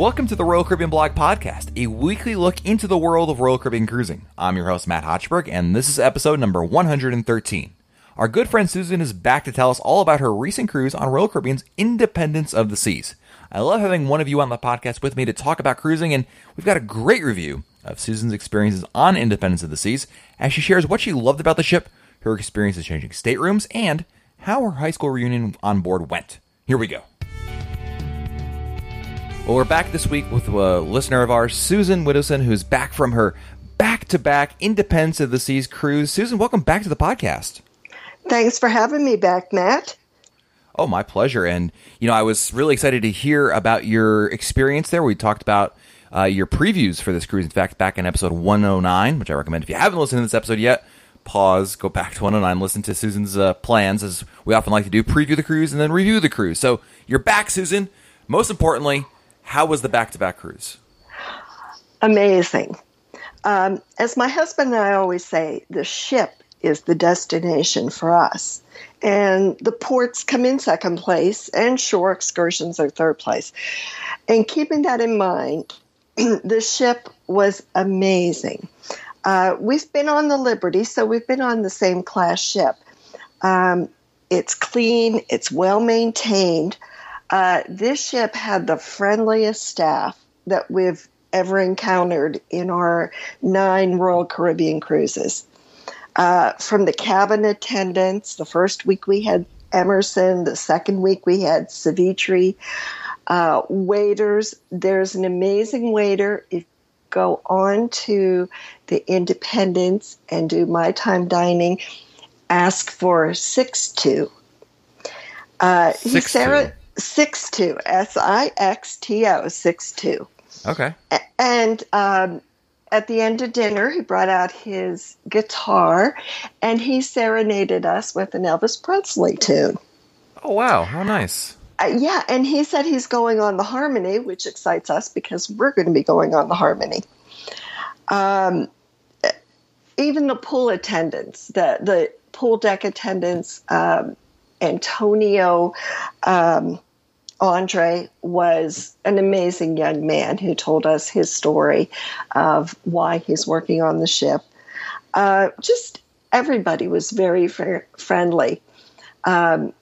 Welcome to the Royal Caribbean Blog Podcast, a weekly look into the world of Royal Caribbean cruising. I'm your host, Matt Hochberg, and this is episode number 113. Our good friend Susan is back to tell us all about her recent cruise on Royal Caribbean's Independence of the Seas. I love having one of you on the podcast with me to talk about cruising, and we've got a great review of Susan's experiences on Independence of the Seas as she shares what she loved about the ship, her experiences changing staterooms, and how her high school reunion on board went. Here we go. Well, we're back this week with a listener of ours, Susan Widdowson, who's back from her back to back Independence of the Seas cruise. Susan, welcome back to the podcast. Thanks for having me back, Matt. Oh, my pleasure. And, you know, I was really excited to hear about your experience there. We talked about uh, your previews for this cruise. In fact, back in episode 109, which I recommend if you haven't listened to this episode yet, pause, go back to 109, listen to Susan's uh, plans, as we often like to do, preview the cruise and then review the cruise. So you're back, Susan. Most importantly, how was the back to back cruise? Amazing. Um, as my husband and I always say, the ship is the destination for us. And the ports come in second place, and shore excursions are third place. And keeping that in mind, the ship was amazing. Uh, we've been on the Liberty, so we've been on the same class ship. Um, it's clean, it's well maintained. Uh, this ship had the friendliest staff that we've ever encountered in our nine Royal Caribbean cruises. Uh, from the cabin attendants, the first week we had Emerson, the second week we had Savitri. Uh, waiters, there's an amazing waiter. If you go on to the Independence and do my time dining, ask for Sixto. Uh, Six Sarah, Sixto S I X T O Sixto. Okay. And um, at the end of dinner, he brought out his guitar and he serenaded us with an Elvis Presley tune. Oh, wow. How nice. Uh, yeah, and he said he's going on the Harmony, which excites us because we're going to be going on the Harmony. Um, even the pool attendants, the the pool deck attendants, um, Antonio um, Andre was an amazing young man who told us his story of why he's working on the ship. Uh, just everybody was very fr- friendly. Um,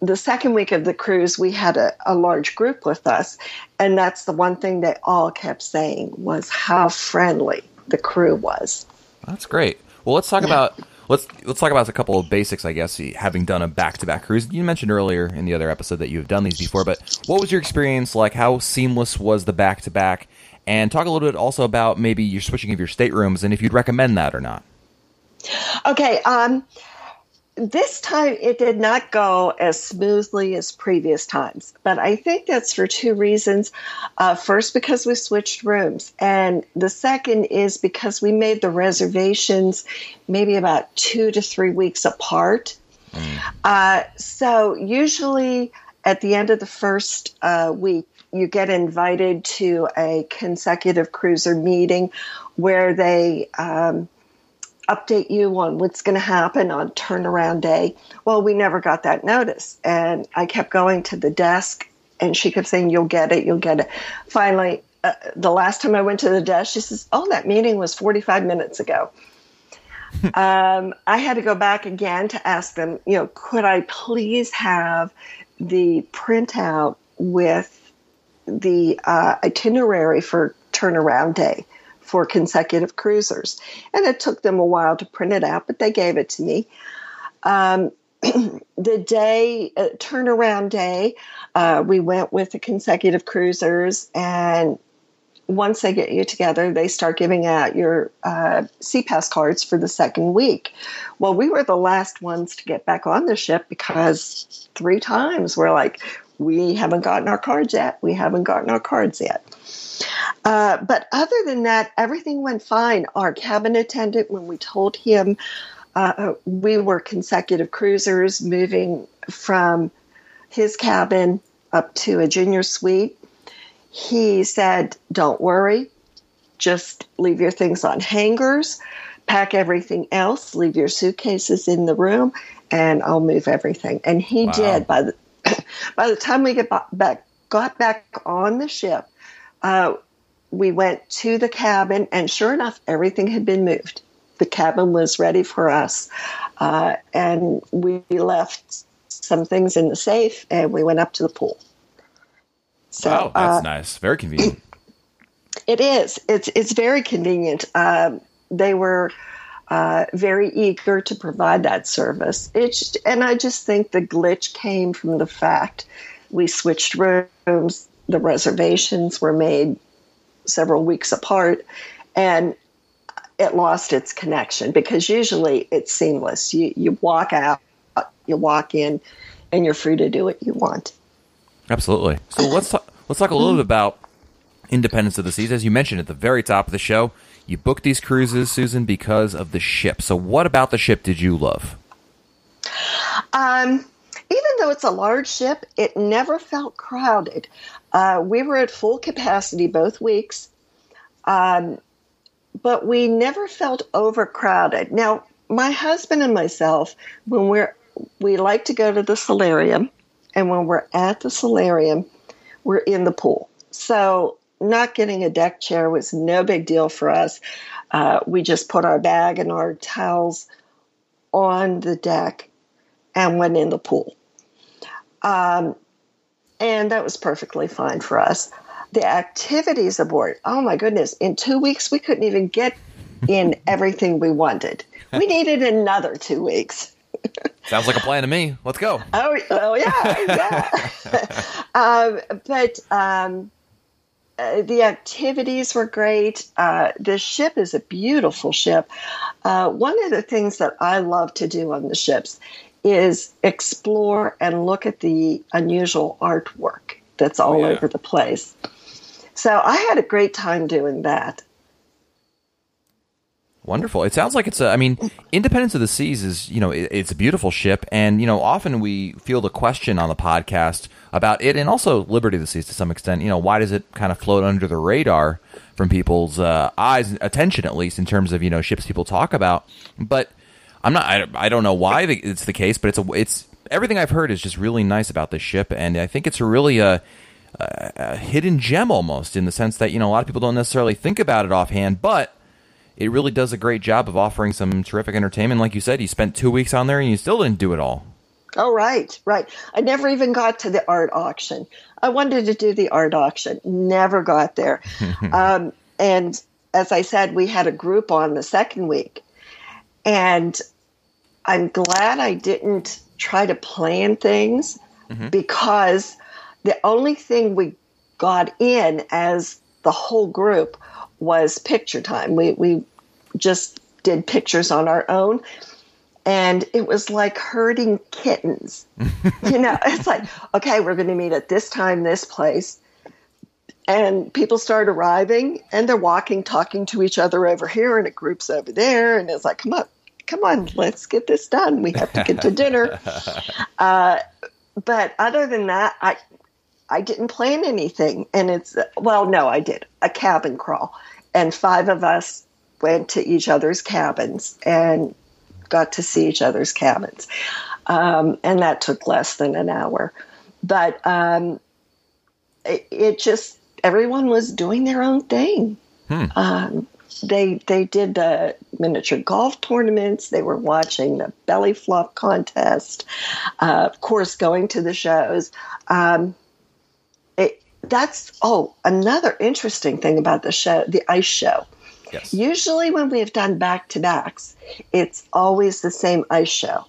the second week of the cruise, we had a, a large group with us, and that's the one thing they all kept saying was how friendly the crew was. That's great. Well, let's talk about let's let's talk about a couple of basics. I guess having done a back to back cruise. You mentioned earlier in the other episode that you've done these before, but what was your experience like? How seamless was the back to back? And talk a little bit also about maybe your switching of your staterooms and if you'd recommend that or not. Okay, um, this time it did not go as smoothly as previous times, but I think that's for two reasons. Uh, first, because we switched rooms, and the second is because we made the reservations maybe about two to three weeks apart. Uh, so, usually at the end of the first uh, week, you get invited to a consecutive cruiser meeting where they um, update you on what's going to happen on turnaround day. Well, we never got that notice. And I kept going to the desk and she kept saying, You'll get it, you'll get it. Finally, uh, the last time I went to the desk, she says, Oh, that meeting was 45 minutes ago. um, I had to go back again to ask them, you know, could I please have the printout with the uh, itinerary for turnaround day for consecutive cruisers. And it took them a while to print it out, but they gave it to me. Um, the day, uh, turnaround day, uh, we went with the consecutive cruisers. And once they get you together, they start giving out your uh, pass cards for the second week. Well, we were the last ones to get back on the ship because three times we're like, we haven't gotten our cards yet. We haven't gotten our cards yet. Uh, but other than that, everything went fine. Our cabin attendant, when we told him uh, we were consecutive cruisers moving from his cabin up to a junior suite, he said, Don't worry, just leave your things on hangers, pack everything else, leave your suitcases in the room, and I'll move everything. And he Wow. did. By the by the time we get back, got back on the ship, uh, we went to the cabin, and sure enough, everything had been moved. The cabin was ready for us, uh, and we left some things in the safe, and we went up to the pool. So, wow, that's uh, nice. Very convenient. It is. It's it's very convenient. Uh, they were uh, very eager to provide that service. It's and I just think the glitch came from the fact we switched rooms. The reservations were made several weeks apart, and it lost its connection because usually it's seamless. You you walk out, you walk in, and you're free to do what you want. Absolutely. So let's talk, let's talk a little bit about Independence of the Seas. As you mentioned at the very top of the show, you booked these cruises, Susan, because of the ship. So what about the ship did you love? Um, even though it's a large ship, it never felt crowded. Uh, we were at full capacity both weeks, um, but we never felt overcrowded. Now, my husband and myself, when we're we like to go to the solarium, and when we're at the solarium, we're in the pool. So, not getting a deck chair was no big deal for us. Uh, we just put our bag and our towels on the deck and went in the pool. Um, and that was perfectly fine for us. The activities aboard, oh my goodness, in two weeks we couldn't even get in everything we wanted. We needed another two weeks. Sounds like a plan to me. Let's go. Oh, oh yeah, yeah. um, but um, uh, the activities were great. Uh, the ship is a beautiful ship. Uh, one of the things that I love to do on the ships is explore and look at the unusual artwork that's all oh, yeah. over the place. So I had a great time doing that. Wonderful. It sounds like it's a. I mean, Independence of the Seas is you know it, it's a beautiful ship, and you know often we feel the question on the podcast about it, and also Liberty of the Seas to some extent. You know, why does it kind of float under the radar from people's uh, eyes, attention at least in terms of you know ships people talk about, but I'm not. I, I don't know why it's the case, but it's a. It's everything I've heard is just really nice about this ship, and I think it's a really a, a, a hidden gem almost in the sense that you know a lot of people don't necessarily think about it offhand, but it really does a great job of offering some terrific entertainment. Like you said, you spent two weeks on there and you still didn't do it all. Oh, right, right. I never even got to the art auction. I wanted to do the art auction, never got there. um, and as I said, we had a group on the second week. And I'm glad I didn't try to plan things mm-hmm. because the only thing we got in as the whole group was picture time. We we just did pictures on our own. And it was like herding kittens. you know, it's like, okay, we're going to meet at this time, this place. And people start arriving and they're walking, talking to each other over here, and a group's over there. And it's like, come on, come on, let's get this done. We have to get to dinner. Uh, but other than that, I I didn't plan anything, and it's well, no, I did a cabin crawl, and five of us went to each other's cabins and got to see each other's cabins, um, and that took less than an hour. But um, it, it, just everyone was doing their own thing. Hmm. Um, they they did the miniature golf tournaments. They were watching the belly flop contest. Uh, of course, going to the shows. Um, it, that's oh another interesting thing about the show, the ice show. Yes. Usually, when we have done back to backs, it's always the same ice show.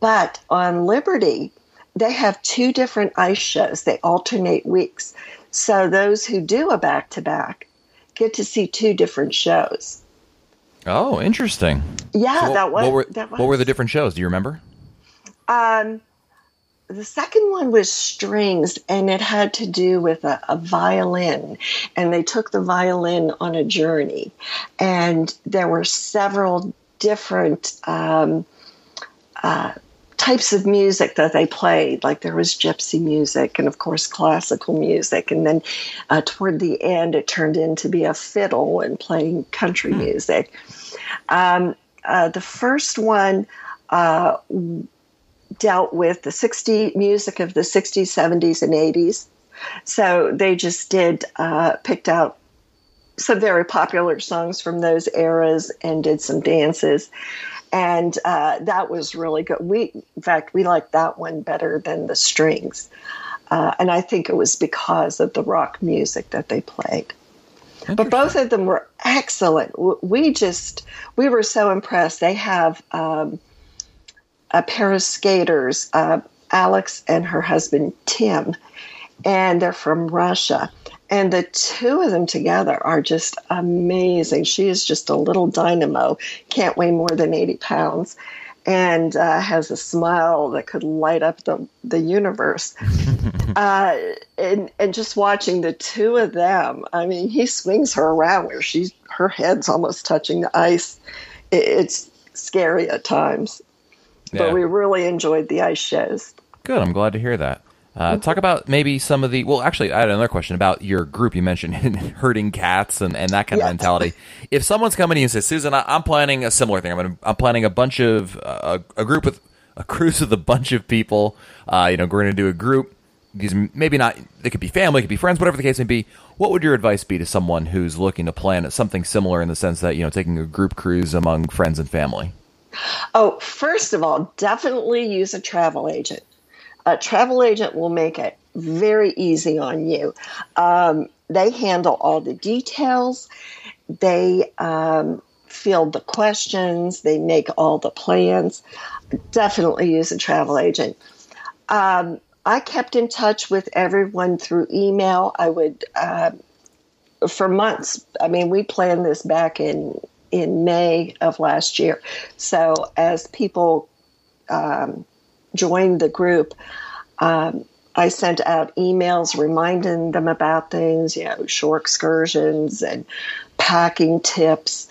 But on Liberty, they have two different ice shows. They alternate weeks. So those who do a back to back get to see two different shows. Oh, interesting. Yeah, so what, that, was, what were, that was. What were the different shows? Do you remember? Um, the second one was strings, and it had to do with a, a, violin. And they took the violin on a journey, and there were several different um, uh, types of music that they played. Like there was gypsy music and, of course, classical music. And then uh, toward the end, it turned into be a fiddle and playing country mm. music. Um, uh, the first one uh, dealt with the 60 music of the 60s, 70s, and 80s. So they just did, uh, picked out some very popular songs from those eras and did some dances. And uh, that was really good. We, in fact, we liked that one better than the strings. Uh, and I think it was because of the rock music that they played. But both of them were excellent. We just, we were so impressed. They have um, a pair of skaters, uh, Alex and her husband Tim, and they're from Russia. And the two of them together are just amazing. She is just a little dynamo, can't weigh more than 80 pounds, and uh, has a smile that could light up the, the universe. uh, and, and just watching the two of them, I mean, he swings her around where she's, her head's almost touching the ice. It, it's scary at times. Yeah. But we really enjoyed the ice shows. Good. I'm glad to hear that. Uh, talk about maybe some of the. Well, actually, I had another question about your group. You mentioned herding cats and, and that kind of mentality. If someone's coming to you and says, "Susan, I, am planning a similar thing. I'm, gonna, I'm planning a bunch of uh, a group with a cruise with a bunch of people. Uh, you know, we're going to do a group. These maybe not. They could be family, it could be friends, whatever the case may be. What would your advice be to someone who's looking to plan something similar in the sense that you know taking a group cruise among friends and family? Oh, first of all, definitely use a travel agent a travel agent will make it very easy on you. Um, they handle all the details. They um, field the questions. They make all the plans. Definitely use a travel agent. Um, I kept in touch with everyone through email. I would, uh, for months. I mean, we planned this back in in May of last year. So as people um, joined the group, um, I sent out emails reminding them about things, you know, shore excursions and packing tips.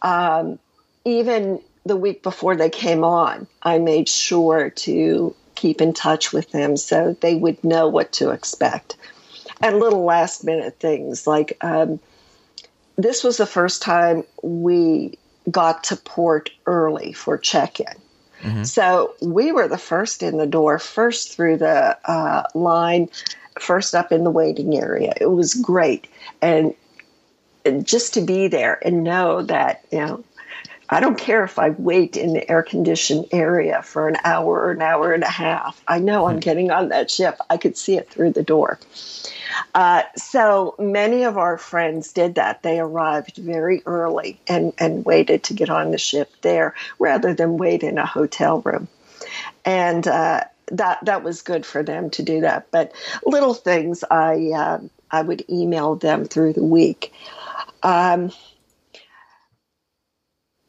Um, even the week before they came on, I made sure to keep in touch with them so they would know what to expect. And little last minute things like um, this was the first time we got to port early for check in. Mm-hmm. So we were the first in the door, first through the uh, line, first up in the waiting area. It was great. And just to be there and know that, you know, I don't care if I wait in the air conditioned area for an hour or an hour and a half. I know I'm mm-hmm. getting on that ship. I could see it through the door. Uh, so many of our friends did that. They arrived very early and, and waited to get on the ship there rather than wait in a hotel room. And uh, that that was good for them to do that. But little things I uh, I would email them through the week. Um,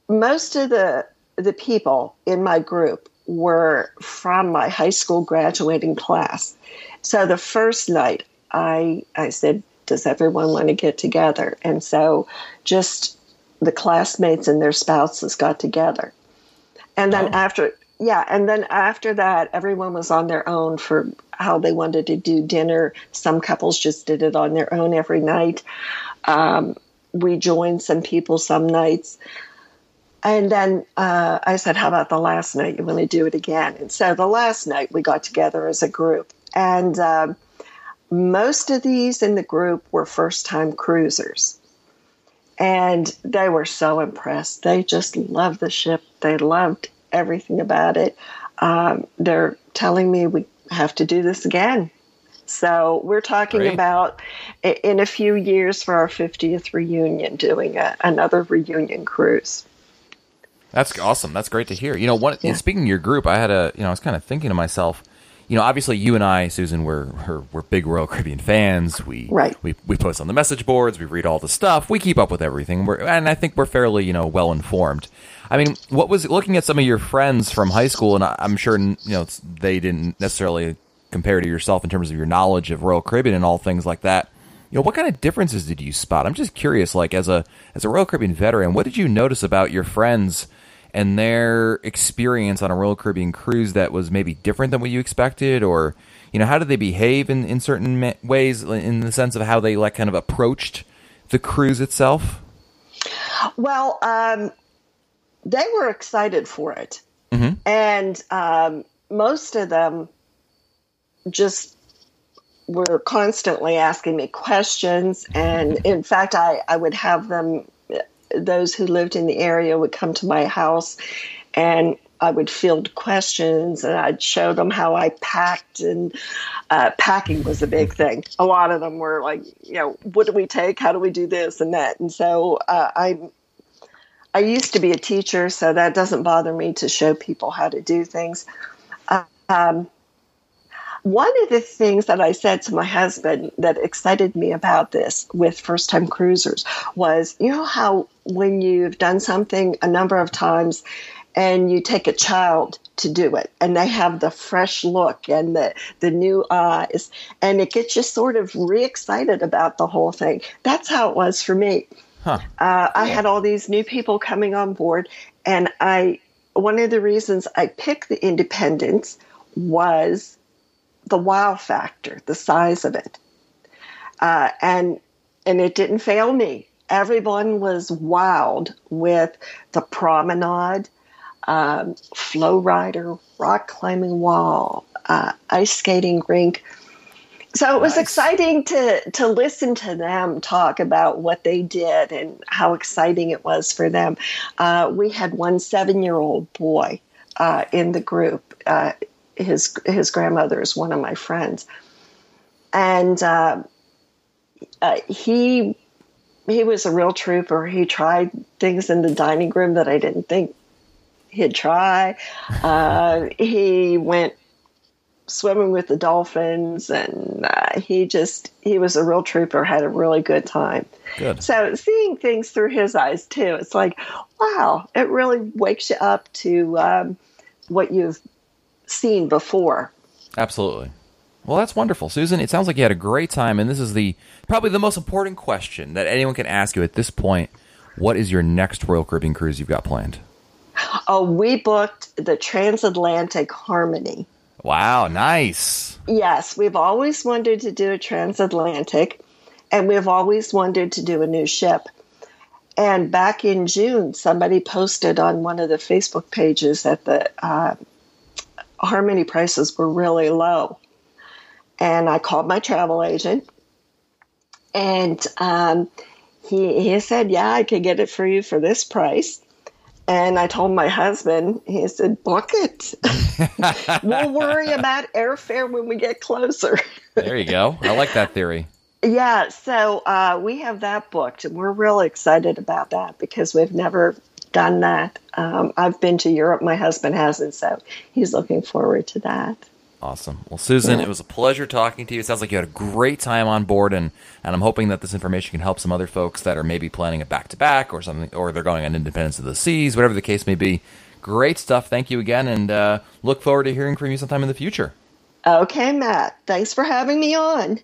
most of the the people in my group were from my high school graduating class. So the first night I I said, "Does everyone want to get together?" And so just the classmates and their spouses got together. And then oh. after yeah, and then after that everyone was on their own for how they wanted to do dinner. Some couples just did it on their own every night. Um, we joined some people some nights. And then uh, I said, How about the last night? You want to do it again? And so the last night we got together as a group. And um, most of these in the group were first time cruisers. And they were so impressed. They just loved the ship. They loved everything about it. Um, they're telling me we have to do this again. So we're talking Great. about in a few years for our 50th reunion, doing a, another reunion cruise. That's awesome. That's great to hear. You know, one, yeah. speaking of your group, I had a, you know, I was kind of thinking to myself, you know, obviously you and I, Susan, we're we're, we're big Royal Caribbean fans. We right. we we post on the message boards. We read all the stuff. We keep up with everything. We're, and I think we're fairly you know well informed. I mean, what was looking at some of your friends from high school, and I'm sure you know they didn't necessarily compare to yourself in terms of your knowledge of Royal Caribbean and all things like that. You know, what kind of differences did you spot? I'm just curious. Like as a as a Royal Caribbean veteran, what did you notice about your friends? and their experience on a Royal Caribbean cruise that was maybe different than what you expected, or you know, how did they behave in in certain ways, in the sense of how they like kind of approached the cruise itself? Well, um, they were excited for it, mm-hmm. and um, most of them just were constantly asking me questions. And in fact, I, I would have them, those who lived in the area would come to my house and I would field questions and I'd show them how I packed and uh, packing was a big thing. A lot of them were like, you know, what do we take? How do we do this and that? And so uh, I, I used to be a teacher, so that doesn't bother me to show people how to do things. Um, one of the things that I said to my husband that excited me about this with first time cruisers was you know how when you've done something a number of times and you take a child to do it and they have the fresh look and the, the new eyes and it gets you sort of re-excited about the whole thing. That's how it was for me. Huh. uh, i had all these new people coming on board and i one of the reasons i picked the independence was the wow factor, the size of it. Uh, and and it didn't fail me. Everyone was wowed with the promenade, um, flow rider, rock climbing wall, uh, ice skating rink. So it was nice. exciting to to listen to them talk about what they did and how exciting it was for them. Uh, we had one seven year old boy uh, in the group. His his grandmother is one of my friends, and uh, uh, he he was a real trooper. He tried things in the dining room that I didn't think he'd try. Uh, he went swimming with the dolphins, and uh, he just he was a real trooper. Had a really good time. Good. So seeing things through his eyes too, it's like, wow, it really wakes you up to um, what you've seen before. Absolutely. Well, that's wonderful, Susan. It sounds like you had a great time, and this is the probably the most important question that anyone can ask you at this point. What is your next Royal Caribbean cruise you've got planned? Oh, we booked the Transatlantic Harmony. Wow, nice. Yes, we've always wanted to do a transatlantic, and we've always wanted to do a new ship. And back in June, somebody posted on one of the Facebook pages that the uh, Harmony prices were really low. And I called my travel agent, and um, he, he said, Yeah, I can get it for you for this price. And I told my husband, he said, book it. we'll worry about airfare when we get closer. there you go. I like that theory. Yeah, so uh, we have that booked, and we're really excited about that because we've never done that. Um, I've been to Europe. My husband hasn't, so he's looking forward to that. Awesome. Well, Susan, yeah. it was a pleasure talking to you. It sounds like you had a great time on board, and, and I'm hoping that this information can help some other folks that are maybe planning a back to back or something, or they're going on Independence of the Seas, whatever the case may be. Great stuff. Thank you again, and uh, look forward to hearing from you sometime in the future. Okay, Matt. Thanks for having me on.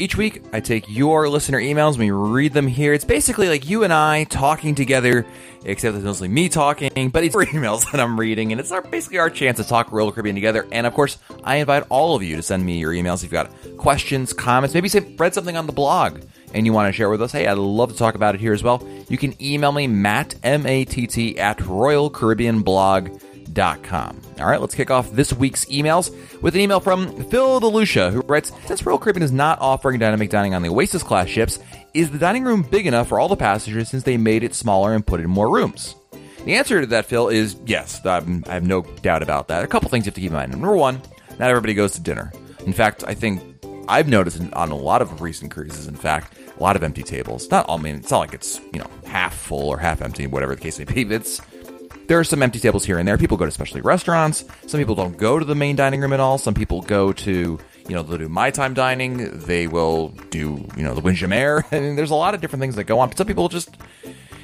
Each week, I take your listener emails, and we read them here. It's basically like you and I talking together, except it's mostly me talking, but it's emails that I'm reading, and it's our, basically our chance to talk Royal Caribbean together. And of course, I invite all of you to send me your emails if you've got questions, comments, maybe say, read something on the blog and you want to share with us, hey, I'd love to talk about it here as well. You can email me, Matt, M A T T, at royalcaribbeanblog.com com. All right, let's kick off this week's emails with an email from Phil DeLucia, who writes Since Royal Caribbean is not offering dynamic dining on the Oasis class ships, is the dining room big enough for all the passengers since they made it smaller and put in more rooms? The answer to that, Phil, is yes. I'm, i have no doubt about that. A couple things you have to keep in mind. Number one, not everybody goes to dinner. In fact, I think I've noticed on a lot of recent cruises, in fact, a lot of empty tables. Not, I mean, it's not like it's, you know, half full or half empty, whatever the case may be. It's there are some empty tables here and there. People go to specialty restaurants. Some people don't go to the main dining room at all. Some people go to, you know, they'll do my time dining. They will do, you know, the Windjammer. And there's a lot of different things that go on. But some people just,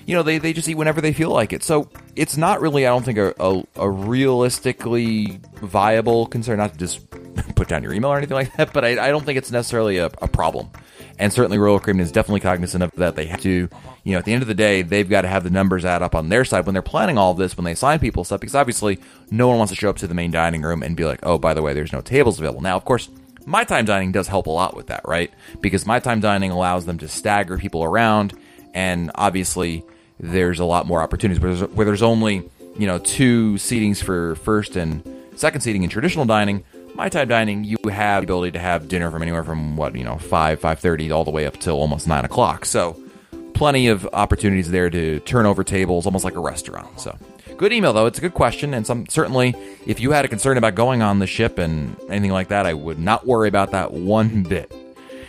you know, they, they just eat whenever they feel like it. So it's not really, I don't think, a, a, a realistically viable concern. Not to just put down your email or anything like that, but I, I don't think it's necessarily a, a problem. And certainly Royal Caribbean is definitely cognizant of that. They have to, you know, at the end of the day, they've got to have the numbers add up on their side when they're planning all of this, when they assign people stuff, because obviously no one wants to show up to the main dining room and be like, oh, by the way, there's no tables available. Now, of course, my time dining does help a lot with that, right? Because my time dining allows them to stagger people around, and obviously there's a lot more opportunities where there's, where there's only, you know, two seatings for first and Second seating in traditional dining. My time dining, you have the ability to have dinner from anywhere from what you know five five thirty all the way up till almost nine o'clock. So plenty of opportunities there to turn over tables, almost like a restaurant. So good email though. It's a good question, and some certainly if you had a concern about going on the ship and anything like that, I would not worry about that one bit.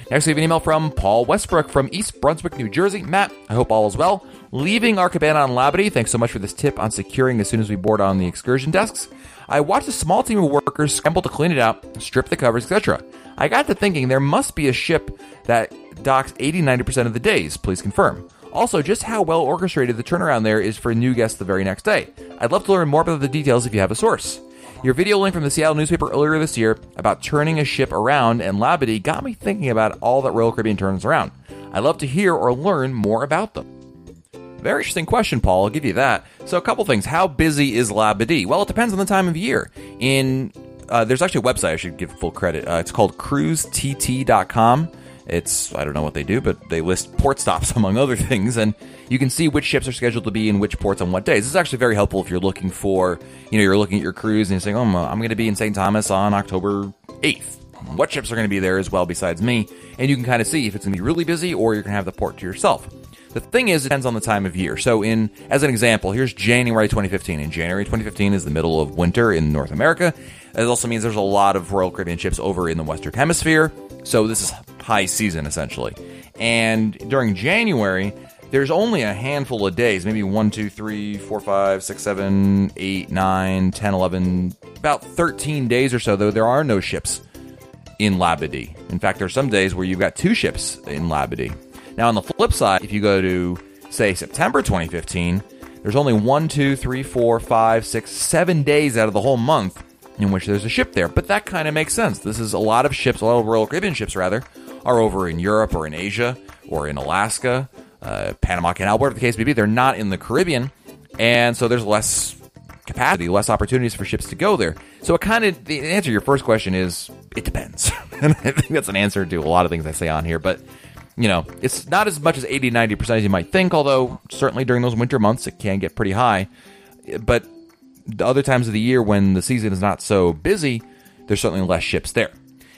Next, we have an email from Paul Westbrook from East Brunswick, New Jersey. Matt, I hope all is well. Leaving our cabana on Labadee, thanks so much for this tip on securing as soon as we board on the excursion desks. I watched a small team of workers scramble to clean it out, strip the covers, etc. I got to thinking there must be a ship that docks 80 90% of the days. Please confirm. Also, just how well orchestrated the turnaround there is for new guests the very next day. I'd love to learn more about the details if you have a source. Your video link from the Seattle newspaper earlier this year about turning a ship around and Labadee got me thinking about all that Royal Caribbean turns around. I'd love to hear or learn more about them. Very interesting question, Paul. I'll give you that. So, a couple things. How busy is Labadee? Well, it depends on the time of year. In uh, there's actually a website I should give full credit. Uh, it's called cruisetT.com. It's I don't know what they do, but they list port stops among other things, and you can see which ships are scheduled to be in which ports on what days. This is actually very helpful if you're looking for, you know, you're looking at your cruise and you're saying, "Oh, I'm going to be in St. Thomas on October 8th." What ships are going to be there as well besides me? And you can kind of see if it's going to be really busy or you're going to have the port to yourself. The thing is, it depends on the time of year. So, in as an example, here's January 2015. In January 2015 is the middle of winter in North America. It also means there's a lot of Royal Caribbean ships over in the Western Hemisphere. So this is high season essentially. And during January, there's only a handful of days, maybe 1, 2, 3, 4, 5, 6, 7, 8, 9, 10, 11, about 13 days or so, though there are no ships in Labadee. In fact, there are some days where you've got two ships in Labadee. Now, on the flip side, if you go to, say, September 2015, there's only one, two, three, four, five, six, seven days out of the whole month in which there's a ship there. But that kind of makes sense. This is a lot of ships, a lot of Royal Caribbean ships, rather, are over in Europe or in Asia or in Alaska, uh, Panama Canal, whatever the case may be. They're not in the Caribbean. And so there's less capacity, less opportunities for ships to go there. So it kind of, the answer to your first question is, it depends. and I think that's an answer to a lot of things I say on here. But, you know, it's not as much as 80, 90% as you might think, although certainly during those winter months it can get pretty high. But the other times of the year when the season is not so busy, there's certainly less ships there.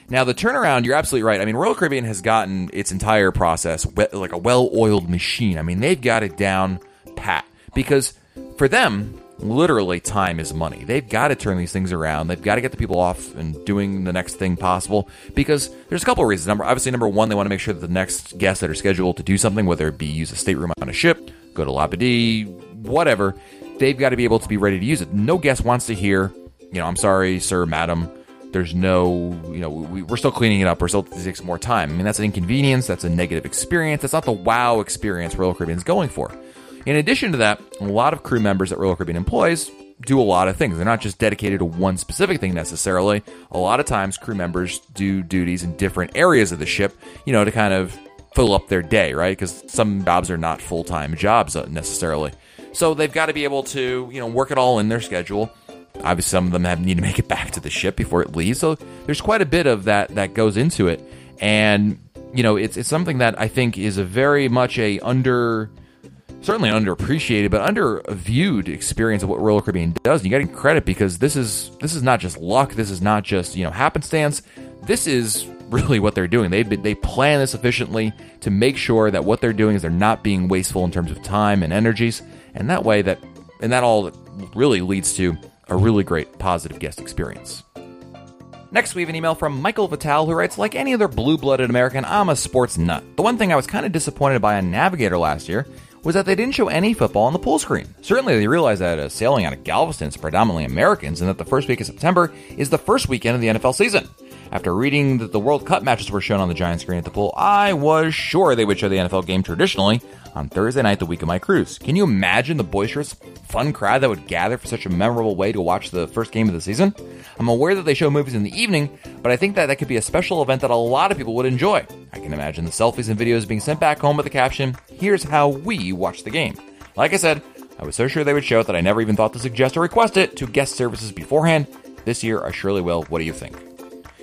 Now, the turnaround, you're absolutely right. I mean, Royal Caribbean has gotten its entire process like a well oiled machine. I mean, they've got it down pat because for them, literally, time is money. They've got to turn these things around. They've got to get the people off and doing the next thing possible because there's a couple of reasons. Number, obviously, number one, they want to make sure that the next guests that are scheduled to do something, whether it be use a stateroom on a ship, go to Labadee, whatever, they've got to be able to be ready to use it. No guest wants to hear, you know, I'm sorry, sir, madam. There's no, you know, we, are still cleaning it up. We're still it takes more time. I mean, that's an inconvenience. That's a negative experience. That's not the wow experience Royal Caribbean is going for. In addition to that, a lot of crew members that Royal Caribbean employs do a lot of things. They're not just dedicated to one specific thing necessarily. A lot of times, crew members do duties in different areas of the ship, you know, to kind of fill up their day, right? Because some jobs are not full time jobs uh, necessarily. So they've got to be able to, you know, work it all in their schedule. Obviously, some of them have need to make it back to the ship before it leaves. So there's quite a bit of that that goes into it, and you know, it's it's something that I think is a very much a under certainly underappreciated but underviewed experience of what Royal Caribbean does. And you got to credit because this is this is not just luck. This is not just you know happenstance. This is really what they're doing. They they plan this efficiently to make sure that what they're doing is they're not being wasteful in terms of time and energies and that way that and that all really leads to a really great positive guest experience. Next, we have an email from Michael Vital who writes, Like any other blue blooded American, I'm a sports nut. The one thing I was kind of disappointed by on Navigator last year was that they didn't show any football on the pool screen. Certainly, they realized that uh, sailing out of Galveston is predominantly Americans and that the first week of September is the first weekend of the NFL season. After reading that the World Cup matches were shown on the giant screen at the pool, I was sure they would show the NFL game traditionally on Thursday night, the week of my cruise. Can you imagine the boisterous, fun crowd that would gather for such a memorable way to watch the first game of the season? I'm aware that they show movies in the evening, but I think that that could be a special event that a lot of people would enjoy. I can imagine the selfies and videos being sent back home with the caption, Here's how we watch the game. Like I said, I was so sure they would show it that I never even thought to suggest or request it to guest services beforehand. This year, I surely will. What do you think?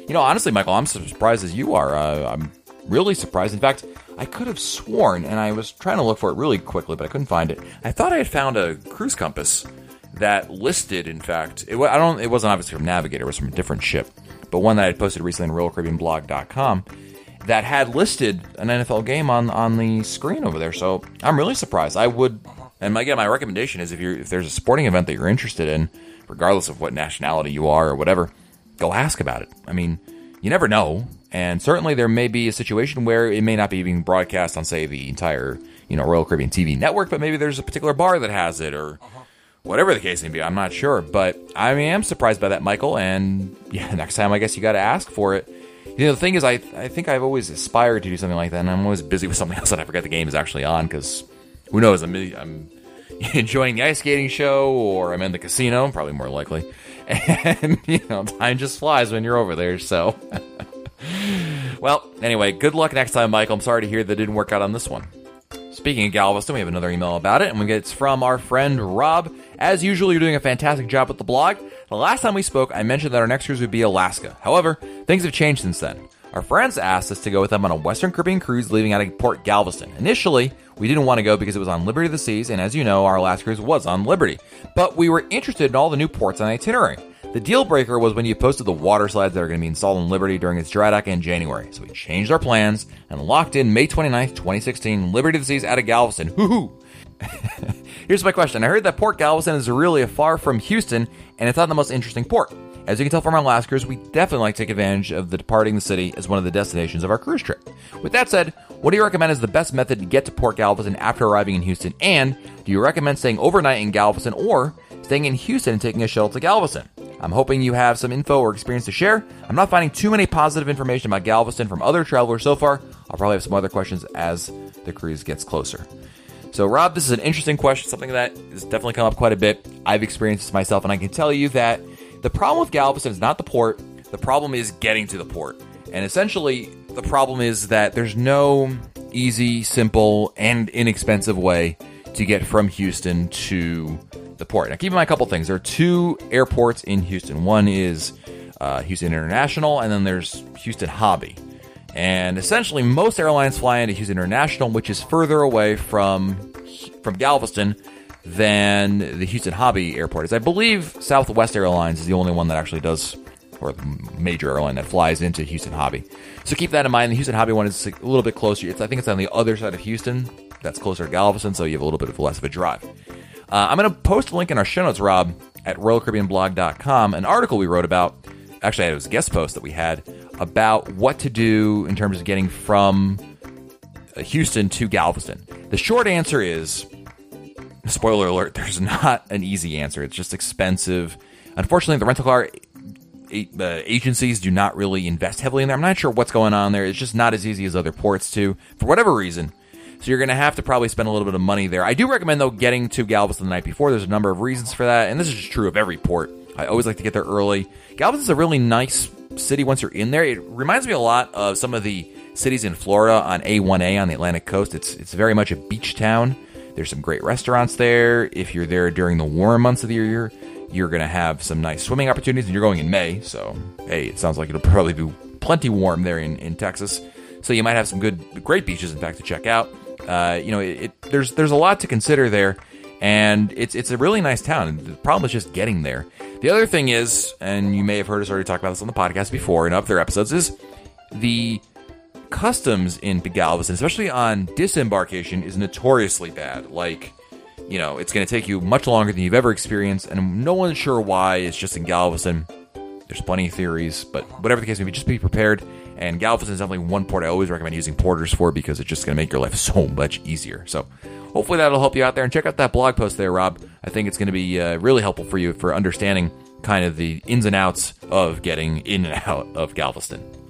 You know, honestly, Michael, I'm as surprised as you are. Uh, I'm really surprised. In fact, I could have sworn, and I was trying to look for it really quickly, but I couldn't find it. I thought I had found a cruise compass that listed, in fact, it, I don't. It wasn't obviously from Navigator; it was from a different ship, but one that I had posted recently on RoyalCaribbeanBlog.com that had listed an NFL game on on the screen over there. So I'm really surprised. I would, and again, my recommendation is if you if there's a sporting event that you're interested in, regardless of what nationality you are or whatever, go ask about it. I mean, you never know, and certainly there may be a situation where it may not be being broadcast on, say, the entire you know Royal Caribbean TV network, but maybe there's a particular bar that has it or. Uh-huh. Whatever the case may be, I'm not sure, but I am surprised by that, Michael. And yeah, next time I guess you got to ask for it. You know, the thing is, I I think I've always aspired to do something like that, and I'm always busy with something else, and I forget the game is actually on because who knows? I'm, I'm enjoying the ice skating show, or I'm in the casino, probably more likely. And you know, time just flies when you're over there. So, well, anyway, good luck next time, Michael. I'm sorry to hear that didn't work out on this one. Speaking of Galveston, we have another email about it, and it's from our friend Rob. As usual, you're doing a fantastic job with the blog. The last time we spoke, I mentioned that our next cruise would be Alaska. However, things have changed since then. Our friends asked us to go with them on a Western Caribbean cruise leaving out of Port Galveston. Initially, we didn't want to go because it was on Liberty of the Seas, and as you know, our last cruise was on Liberty. But we were interested in all the new ports on the itinerary. The deal breaker was when you posted the water slides that are going to be installed in Liberty during its dry dock in January. So we changed our plans and locked in May 29th, 2016, Liberty of the Seas out of Galveston. Hoo Here's my question. I heard that Port Galveston is really far from Houston, and it's not the most interesting port. As you can tell from our last cruise, we definitely like to take advantage of the departing the city as one of the destinations of our cruise trip. With that said, what do you recommend is the best method to get to Port Galveston after arriving in Houston? And do you recommend staying overnight in Galveston or staying in Houston and taking a shuttle to Galveston? I'm hoping you have some info or experience to share. I'm not finding too many positive information about Galveston from other travelers so far. I'll probably have some other questions as the cruise gets closer. So, Rob, this is an interesting question, something that has definitely come up quite a bit. I've experienced this myself, and I can tell you that the problem with Galveston is not the port, the problem is getting to the port. And essentially, the problem is that there's no easy, simple, and inexpensive way to get from Houston to the port. Now, keep in mind a couple things. There are two airports in Houston. One is uh, Houston International, and then there's Houston Hobby. And essentially, most airlines fly into Houston International, which is further away from from Galveston than the Houston Hobby Airport is. I believe Southwest Airlines is the only one that actually does, or the major airline that flies into Houston Hobby. So keep that in mind. The Houston Hobby one is a little bit closer. It's, I think it's on the other side of Houston. That's closer to Galveston, so you have a little bit of less of a drive. Uh, I'm going to post a link in our show notes, Rob, at RoyalCaribbeanBlog.com, an article we wrote about. Actually, it was a guest post that we had about what to do in terms of getting from uh, Houston to Galveston. The short answer is spoiler alert, there's not an easy answer. It's just expensive. Unfortunately, the rental car agencies do not really invest heavily in there. I'm not sure what's going on there. It's just not as easy as other ports to, for whatever reason. So you're going to have to probably spend a little bit of money there. I do recommend though getting to Galveston the night before. There's a number of reasons for that, and this is true of every port. I always like to get there early. Galveston's a really nice city once you're in there. It reminds me a lot of some of the cities in Florida on A1A on the Atlantic coast. It's it's very much a beach town. There's some great restaurants there. If you're there during the warm months of the year, you're going to have some nice swimming opportunities. And you're going in May, so hey, it sounds like it'll probably be plenty warm there in, in Texas. So you might have some good, great beaches, in fact, to check out. Uh, you know, it, it, there's there's a lot to consider there, and it's it's a really nice town. The problem is just getting there. The other thing is, and you may have heard us already talk about this on the podcast before in other episodes, is the customs in Galveston, especially on disembarkation, is notoriously bad. Like, you know, it's going to take you much longer than you've ever experienced, and no one's sure why. It's just in Galveston. There's plenty of theories, but whatever the case may be, just be prepared. And Galveston is definitely one port I always recommend using porters for because it's just going to make your life so much easier. So, hopefully, that'll help you out there. And check out that blog post there, Rob. I think it's going to be uh, really helpful for you for understanding kind of the ins and outs of getting in and out of Galveston.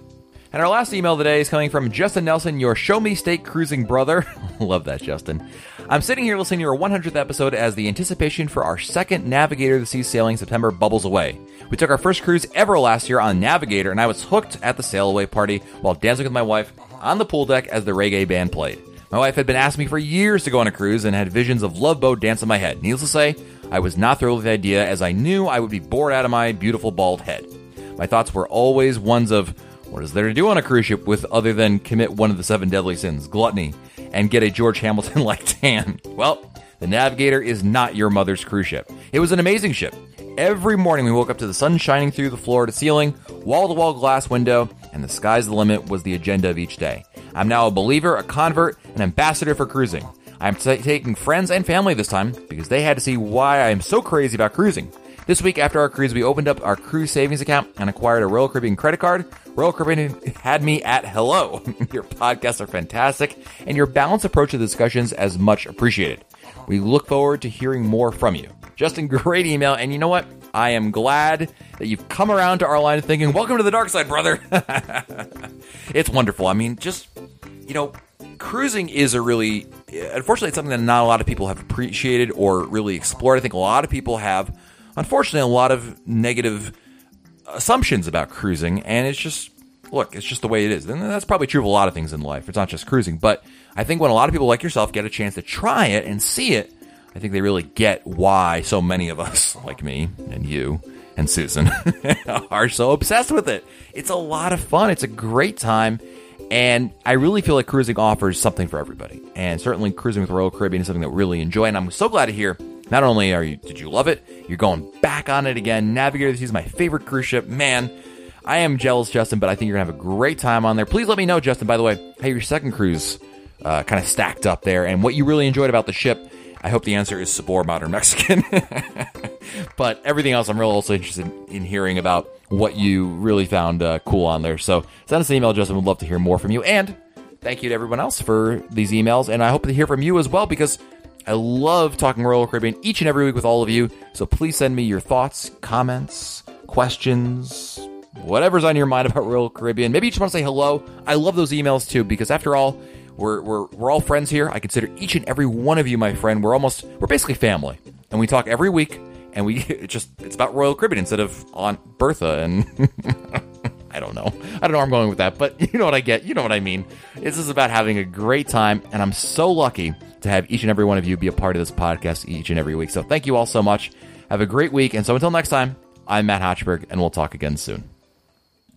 And our last email today is coming from Justin Nelson, your Show Me State cruising brother. Love that, Justin. I'm sitting here listening to our 100th episode as the anticipation for our second Navigator of the Sea sailing September bubbles away. We took our first cruise ever last year on Navigator, and I was hooked at the sail away party while dancing with my wife on the pool deck as the reggae band played. My wife had been asking me for years to go on a cruise and had visions of Love Boat dance in my head. Needless to say, I was not thrilled with the idea as I knew I would be bored out of my beautiful bald head. My thoughts were always ones of, what is there to do on a cruise ship with other than commit one of the seven deadly sins, gluttony, and get a George Hamilton like tan? Well, the Navigator is not your mother's cruise ship. It was an amazing ship. Every morning we woke up to the sun shining through the floor to ceiling, wall to wall glass window, and the sky's the limit was the agenda of each day. I'm now a believer, a convert, an ambassador for cruising. I'm t- taking friends and family this time because they had to see why I am so crazy about cruising. This week after our cruise, we opened up our cruise savings account and acquired a Royal Caribbean credit card. Royal Caribbean had me at hello. your podcasts are fantastic, and your balanced approach to the discussions as much appreciated. We look forward to hearing more from you. Justin, great email. And you know what? I am glad that you've come around to our line of thinking. Welcome to the dark side, brother. it's wonderful. I mean, just, you know, cruising is a really, unfortunately, it's something that not a lot of people have appreciated or really explored. I think a lot of people have, unfortunately, a lot of negative assumptions about cruising. And it's just, look, it's just the way it is. And that's probably true of a lot of things in life. It's not just cruising. But I think when a lot of people like yourself get a chance to try it and see it, I think they really get why so many of us, like me and you and Susan, are so obsessed with it. It's a lot of fun. It's a great time. And I really feel like cruising offers something for everybody. And certainly cruising with Royal Caribbean is something that we really enjoy. And I'm so glad to hear not only are you did you love it, you're going back on it again. Navigator this is my favorite cruise ship. Man, I am jealous, Justin, but I think you're gonna have a great time on there. Please let me know, Justin, by the way, how your second cruise uh, kind of stacked up there and what you really enjoyed about the ship. I hope the answer is Sabor Modern Mexican. but everything else, I'm really also interested in hearing about what you really found uh, cool on there. So send us an email, Justin. We'd love to hear more from you. And thank you to everyone else for these emails. And I hope to hear from you as well because I love talking Royal Caribbean each and every week with all of you. So please send me your thoughts, comments, questions, whatever's on your mind about Royal Caribbean. Maybe you just want to say hello. I love those emails too because after all, we're, we're, we're all friends here. I consider each and every one of you my friend. We're almost, we're basically family. And we talk every week, and we, it's just, it's about Royal Caribbean instead of Aunt Bertha. And I don't know. I don't know where I'm going with that, but you know what I get. You know what I mean. This is about having a great time, and I'm so lucky to have each and every one of you be a part of this podcast each and every week. So thank you all so much. Have a great week. And so until next time, I'm Matt Hochberg, and we'll talk again soon.